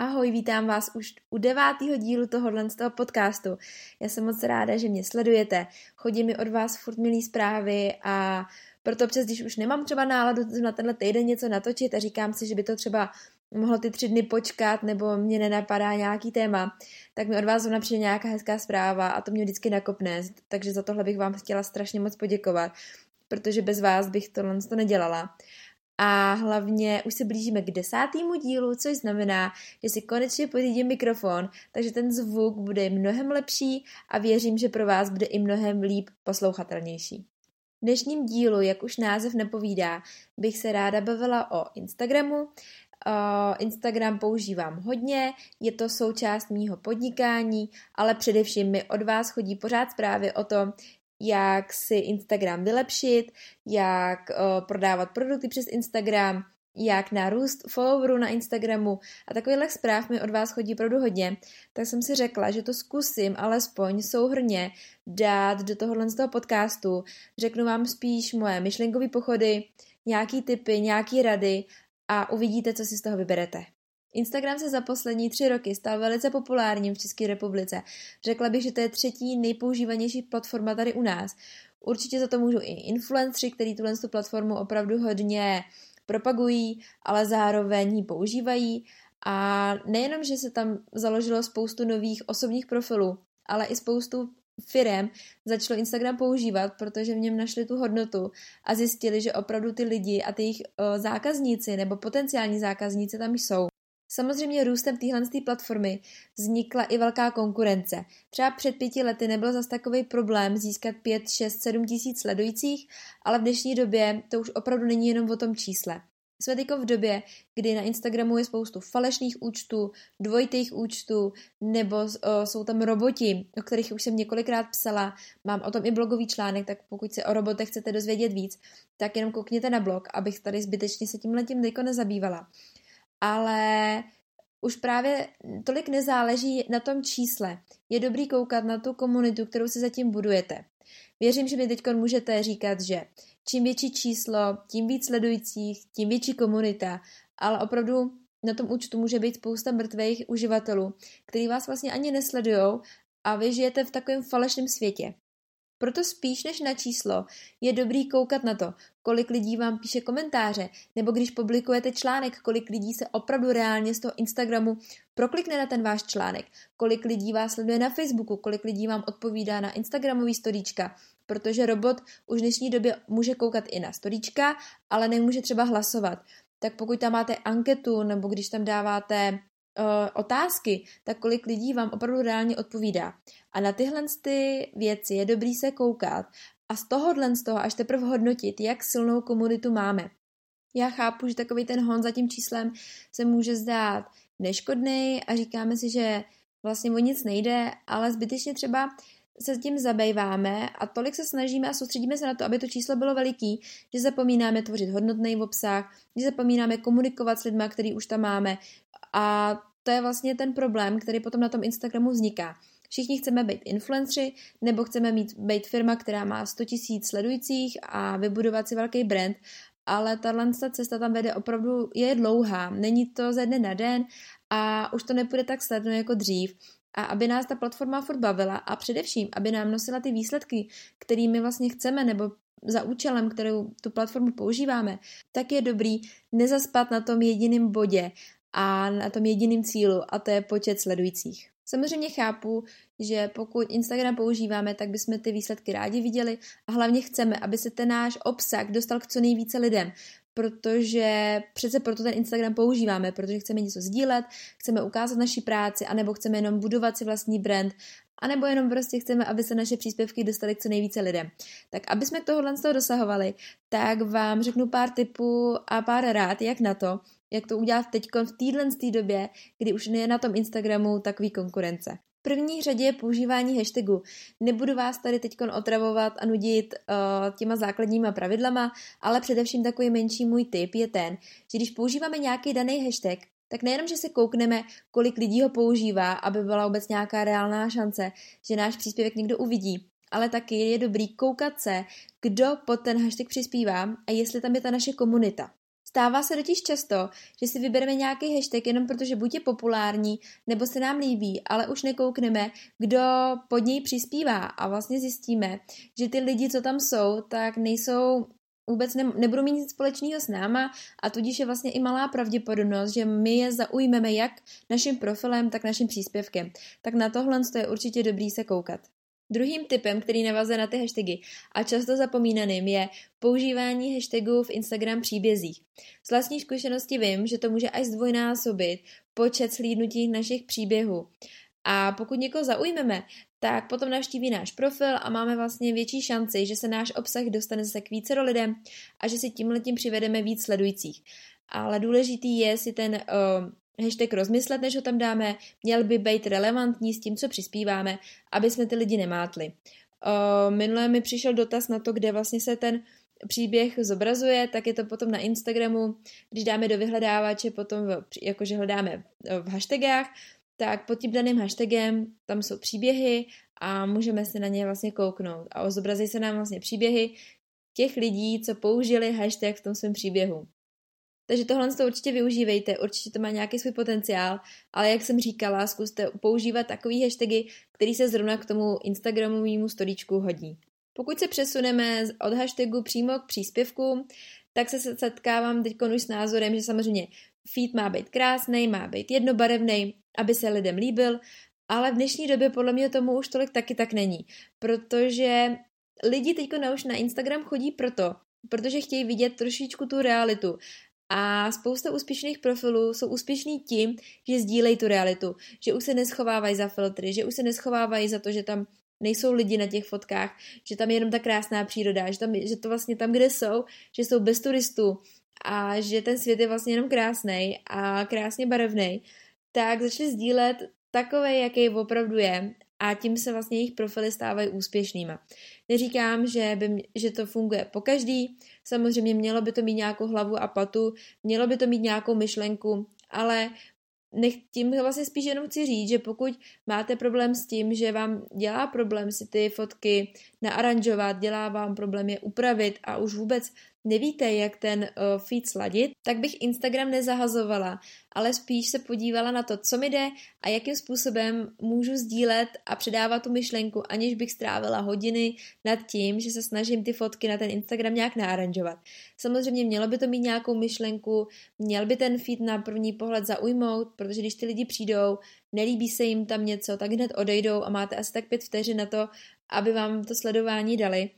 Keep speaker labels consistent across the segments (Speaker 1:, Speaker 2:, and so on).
Speaker 1: Ahoj, vítám vás už u devátého dílu tohohle z toho podcastu. Já jsem moc ráda, že mě sledujete. Chodí mi od vás furt milý zprávy a proto občas, když už nemám třeba náladu na tenhle týden něco natočit a říkám si, že by to třeba mohlo ty tři dny počkat nebo mě nenapadá nějaký téma, tak mi od vás zrovna přijde nějaká hezká zpráva a to mě vždycky nakopne, takže za tohle bych vám chtěla strašně moc poděkovat, protože bez vás bych tohle to nedělala. A hlavně už se blížíme k desátému dílu, což znamená, že si konečně pořídím mikrofon, takže ten zvuk bude mnohem lepší a věřím, že pro vás bude i mnohem líp poslouchatelnější. V dnešním dílu, jak už název nepovídá, bych se ráda bavila o Instagramu. Instagram používám hodně, je to součást mýho podnikání, ale především mi od vás chodí pořád zprávy o tom, jak si Instagram vylepšit, jak prodávat produkty přes Instagram, jak narůst followerů na Instagramu a takovýchhle zpráv mi od vás chodí opravdu hodně, tak jsem si řekla, že to zkusím alespoň souhrně dát do tohohle z toho podcastu. Řeknu vám spíš moje myšlenkové pochody, nějaký typy, nějaký rady a uvidíte, co si z toho vyberete. Instagram se za poslední tři roky stal velice populárním v České republice. Řekla bych, že to je třetí nejpoužívanější platforma tady u nás. Určitě za to můžu i influenceri, který tuhle platformu opravdu hodně propagují, ale zároveň ji používají. A nejenom, že se tam založilo spoustu nových osobních profilů, ale i spoustu firem začalo Instagram používat, protože v něm našli tu hodnotu a zjistili, že opravdu ty lidi a ty jejich zákazníci nebo potenciální zákazníci tam jsou. Samozřejmě růstem téhle platformy vznikla i velká konkurence. Třeba před pěti lety nebyl zas takový problém získat 5, 6, 7 tisíc sledujících, ale v dnešní době to už opravdu není jenom o tom čísle. Jsme teď v době, kdy na Instagramu je spoustu falešných účtů, dvojitých účtů, nebo o, jsou tam roboti, o kterých už jsem několikrát psala. Mám o tom i blogový článek, tak pokud se o robotech chcete dozvědět víc, tak jenom koukněte na blog, abych tady zbytečně se tím nezabývala ale už právě tolik nezáleží na tom čísle. Je dobrý koukat na tu komunitu, kterou si zatím budujete. Věřím, že mi teď můžete říkat, že čím větší číslo, tím víc sledujících, tím větší komunita, ale opravdu na tom účtu může být spousta mrtvých uživatelů, který vás vlastně ani nesledujou a vy žijete v takovém falešném světě. Proto spíš než na číslo je dobrý koukat na to, kolik lidí vám píše komentáře, nebo když publikujete článek, kolik lidí se opravdu reálně z toho Instagramu proklikne na ten váš článek, kolik lidí vás sleduje na Facebooku, kolik lidí vám odpovídá na Instagramový storíčka, protože robot už v dnešní době může koukat i na storíčka, ale nemůže třeba hlasovat. Tak pokud tam máte anketu, nebo když tam dáváte otázky, tak kolik lidí vám opravdu reálně odpovídá. A na tyhle ty věci je dobrý se koukat a z tohohle z toho až teprve hodnotit, jak silnou komunitu máme. Já chápu, že takový ten hon za tím číslem se může zdát neškodný a říkáme si, že vlastně o nic nejde, ale zbytečně třeba se tím zabýváme a tolik se snažíme a soustředíme se na to, aby to číslo bylo veliký, že zapomínáme tvořit hodnotný obsah, že zapomínáme komunikovat s lidmi, který už tam máme a to je vlastně ten problém, který potom na tom Instagramu vzniká. Všichni chceme být influenceri, nebo chceme mít být firma, která má 100 000 sledujících a vybudovat si velký brand, ale tahle cesta tam vede opravdu, je dlouhá, není to ze dne na den a už to nepůjde tak snadno jako dřív. A aby nás ta platforma furt bavila a především, aby nám nosila ty výsledky, kterými vlastně chceme, nebo za účelem, kterou tu platformu používáme, tak je dobrý nezaspat na tom jediném bodě a na tom jediném cílu a to je počet sledujících. Samozřejmě chápu, že pokud Instagram používáme, tak bychom ty výsledky rádi viděli a hlavně chceme, aby se ten náš obsah dostal k co nejvíce lidem, protože přece proto ten Instagram používáme, protože chceme něco sdílet, chceme ukázat naši práci, anebo chceme jenom budovat si vlastní brand, anebo jenom prostě chceme, aby se naše příspěvky dostaly k co nejvíce lidem. Tak aby jsme tohohle z toho dosahovali, tak vám řeknu pár tipů a pár rád, jak na to, jak to udělat teď v téhle době, kdy už je na tom Instagramu takový konkurence první řadě je používání hashtagu. Nebudu vás tady teď otravovat a nudit uh, těma základníma pravidlama, ale především takový menší můj tip je ten, že když používáme nějaký daný hashtag, tak nejenom, že se koukneme, kolik lidí ho používá, aby byla vůbec nějaká reálná šance, že náš příspěvek někdo uvidí, ale taky je dobrý koukat se, kdo pod ten hashtag přispívá a jestli tam je ta naše komunita. Stává se totiž často, že si vybereme nějaký hashtag jenom protože buď je populární, nebo se nám líbí, ale už nekoukneme, kdo pod něj přispívá a vlastně zjistíme, že ty lidi, co tam jsou, tak nejsou vůbec ne, nebudou mít nic společného s náma a tudíž je vlastně i malá pravděpodobnost, že my je zaujmeme jak naším profilem, tak naším příspěvkem. Tak na tohle je určitě dobrý se koukat. Druhým typem, který navazuje na ty hashtagy a často zapomínaným, je používání hashtagů v Instagram příbězích. Z vlastní zkušenosti vím, že to může až zdvojnásobit počet slídnutí našich příběhů. A pokud někoho zaujmeme, tak potom navštíví náš profil a máme vlastně větší šanci, že se náš obsah dostane zase k více lidem a že si tímhletím přivedeme víc sledujících. Ale důležitý je si ten uh, hashtag rozmyslet, než ho tam dáme, měl by být relevantní s tím, co přispíváme, aby jsme ty lidi nemátli. minule mi přišel dotaz na to, kde vlastně se ten příběh zobrazuje, tak je to potom na Instagramu, když dáme do vyhledávače, potom v, jakože hledáme v hashtagách, tak pod tím daným hashtagem tam jsou příběhy a můžeme se na ně vlastně kouknout a zobrazí se nám vlastně příběhy těch lidí, co použili hashtag v tom svém příběhu. Takže tohle to určitě využívejte, určitě to má nějaký svůj potenciál, ale jak jsem říkala, zkuste používat takový hashtagy, který se zrovna k tomu Instagramovému storíčku hodí. Pokud se přesuneme od hashtagu přímo k příspěvku, tak se setkávám teď už s názorem, že samozřejmě feed má být krásný, má být jednobarevný, aby se lidem líbil, ale v dnešní době podle mě tomu už tolik taky tak není, protože lidi teď už na Instagram chodí proto, protože chtějí vidět trošičku tu realitu. A spousta úspěšných profilů jsou úspěšní tím, že sdílejí tu realitu, že už se neschovávají za filtry, že už se neschovávají za to, že tam nejsou lidi na těch fotkách, že tam je jenom ta krásná příroda, že, tam, že to vlastně tam, kde jsou, že jsou bez turistů a že ten svět je vlastně jenom krásný a krásně barevný, tak začali sdílet takové, jaký opravdu je a tím se vlastně jejich profily stávají úspěšnýma. Neříkám, že, by, že to funguje po každý, samozřejmě mělo by to mít nějakou hlavu a patu, mělo by to mít nějakou myšlenku, ale nech, tím vlastně spíš jenom chci říct, že pokud máte problém s tím, že vám dělá problém si ty fotky naaranžovat, dělá vám problém je upravit a už vůbec nevíte, jak ten uh, feed sladit, tak bych Instagram nezahazovala, ale spíš se podívala na to, co mi jde a jakým způsobem můžu sdílet a předávat tu myšlenku, aniž bych strávila hodiny nad tím, že se snažím ty fotky na ten Instagram nějak naaranžovat. Samozřejmě mělo by to mít nějakou myšlenku, měl by ten feed na první pohled zaujmout, protože když ty lidi přijdou, nelíbí se jim tam něco, tak hned odejdou a máte asi tak pět vteřin na to, aby vám to sledování dali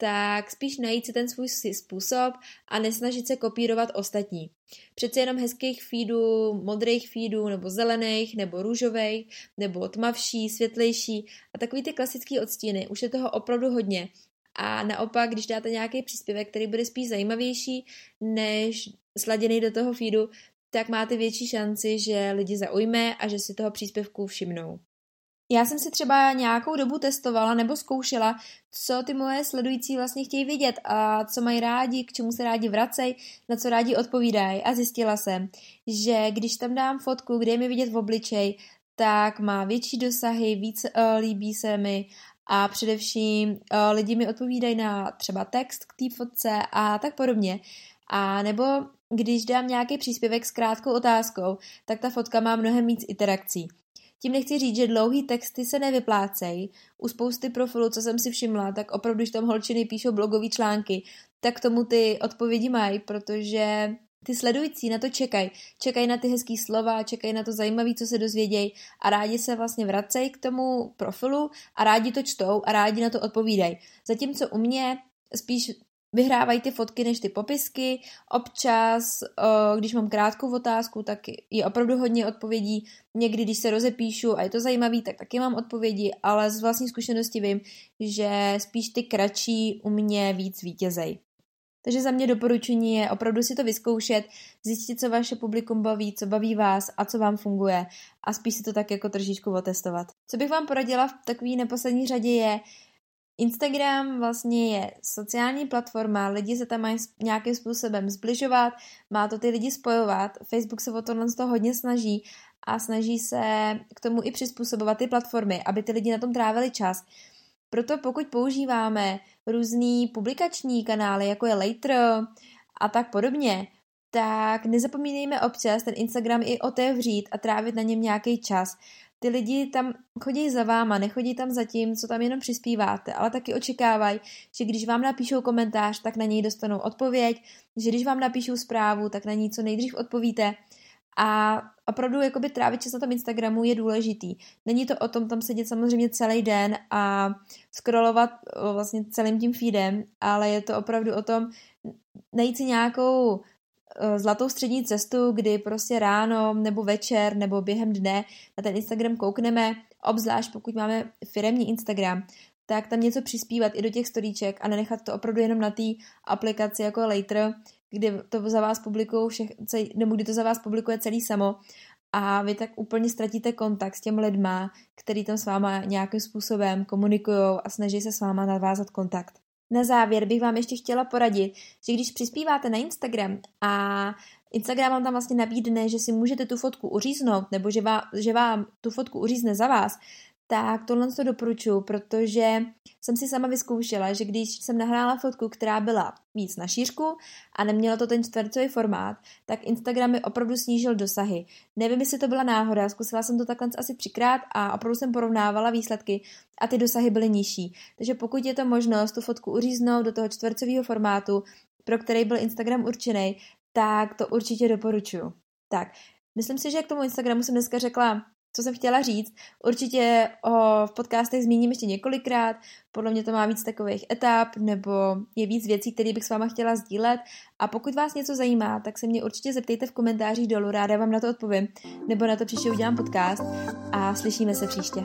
Speaker 1: tak spíš najít si ten svůj způsob a nesnažit se kopírovat ostatní. Přece jenom hezkých feedů, modrých feedů, nebo zelených, nebo růžových, nebo tmavší, světlejší a takový ty klasické odstíny. Už je toho opravdu hodně. A naopak, když dáte nějaký příspěvek, který bude spíš zajímavější než sladěný do toho feedu, tak máte větší šanci, že lidi zaujme a že si toho příspěvku všimnou. Já jsem si třeba nějakou dobu testovala nebo zkoušela, co ty moje sledující vlastně chtějí vidět a co mají rádi, k čemu se rádi vracejí, na co rádi odpovídají a zjistila jsem, že když tam dám fotku, kde je mi vidět v obličej, tak má větší dosahy, víc uh, líbí se mi a především uh, lidi mi odpovídají na třeba text k té fotce a tak podobně. A nebo když dám nějaký příspěvek s krátkou otázkou, tak ta fotka má mnohem víc interakcí. Tím nechci říct, že dlouhý texty se nevyplácejí. U spousty profilů, co jsem si všimla, tak opravdu, když tam holčiny píšou blogové články, tak tomu ty odpovědi mají, protože ty sledující na to čekají. Čekají na ty hezký slova, čekají na to zajímavé, co se dozvědějí a rádi se vlastně vracejí k tomu profilu a rádi to čtou a rádi na to odpovídají. Zatímco u mě spíš vyhrávají ty fotky než ty popisky. Občas, když mám krátkou otázku, tak je opravdu hodně odpovědí. Někdy, když se rozepíšu a je to zajímavý, tak taky mám odpovědi, ale z vlastní zkušenosti vím, že spíš ty kratší u mě víc vítězej. Takže za mě doporučení je opravdu si to vyzkoušet, zjistit, co vaše publikum baví, co baví vás a co vám funguje a spíš si to tak jako trošičku otestovat. Co bych vám poradila v takové neposlední řadě je, Instagram vlastně je sociální platforma, lidi se tam mají nějakým způsobem zbližovat, má to ty lidi spojovat, Facebook se o tohle z toho hodně snaží a snaží se k tomu i přizpůsobovat ty platformy, aby ty lidi na tom trávili čas. Proto pokud používáme různý publikační kanály, jako je Later a tak podobně, tak nezapomínejme občas ten Instagram i otevřít a trávit na něm nějaký čas. Ty lidi tam chodí za váma, nechodí tam za tím, co tam jenom přispíváte, ale taky očekávají, že když vám napíšou komentář, tak na něj dostanou odpověď, že když vám napíšou zprávu, tak na ní co nejdřív odpovíte a opravdu jakoby trávit čas na tom Instagramu je důležitý. Není to o tom tam sedět samozřejmě celý den a scrollovat vlastně celým tím feedem, ale je to opravdu o tom najít si nějakou zlatou střední cestu, kdy prostě ráno nebo večer nebo během dne na ten Instagram koukneme, obzvlášť pokud máme firemní Instagram, tak tam něco přispívat i do těch storíček a nenechat to opravdu jenom na té aplikaci jako Later, kdy to za vás publikují všech, nebo kdy to za vás publikuje celý samo a vy tak úplně ztratíte kontakt s těm lidma, který tam s váma nějakým způsobem komunikují a snaží se s váma navázat kontakt. Na závěr bych vám ještě chtěla poradit, že když přispíváte na Instagram a Instagram vám tam vlastně nabídne, že si můžete tu fotku uříznout, nebo že vám, že vám tu fotku uřízne za vás, tak tohle to doporučuji, protože jsem si sama vyzkoušela, že když jsem nahrála fotku, která byla víc na šířku a neměla to ten čtvercový formát, tak Instagram mi opravdu snížil dosahy. Nevím, jestli to byla náhoda, zkusila jsem to takhle asi třikrát a opravdu jsem porovnávala výsledky a ty dosahy byly nižší. Takže pokud je to možnost tu fotku uříznout do toho čtvercového formátu, pro který byl Instagram určený, tak to určitě doporučuji. Tak, myslím si, že k tomu Instagramu jsem dneska řekla co jsem chtěla říct. Určitě o, v podcastech zmíním ještě několikrát, podle mě to má víc takových etap, nebo je víc věcí, které bych s váma chtěla sdílet. A pokud vás něco zajímá, tak se mě určitě zeptejte v komentářích dolů, ráda vám na to odpovím, nebo na to příště udělám podcast a slyšíme se příště.